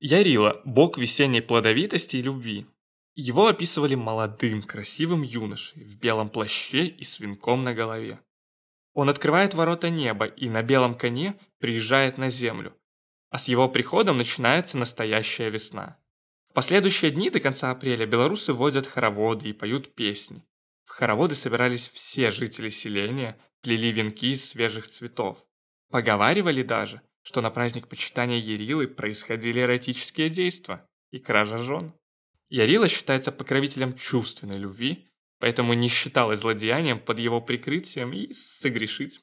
Ярила – бог весенней плодовитости и любви. Его описывали молодым, красивым юношей в белом плаще и с венком на голове. Он открывает ворота неба и на белом коне приезжает на землю, а с его приходом начинается настоящая весна. В последующие дни до конца апреля белорусы водят хороводы и поют песни. В хороводы собирались все жители селения, плели венки из свежих цветов. Поговаривали даже, что на праздник почитания Ярилы происходили эротические действия и кража жен. Ярила считается покровителем чувственной любви, поэтому не считалось злодеянием под его прикрытием и согрешить.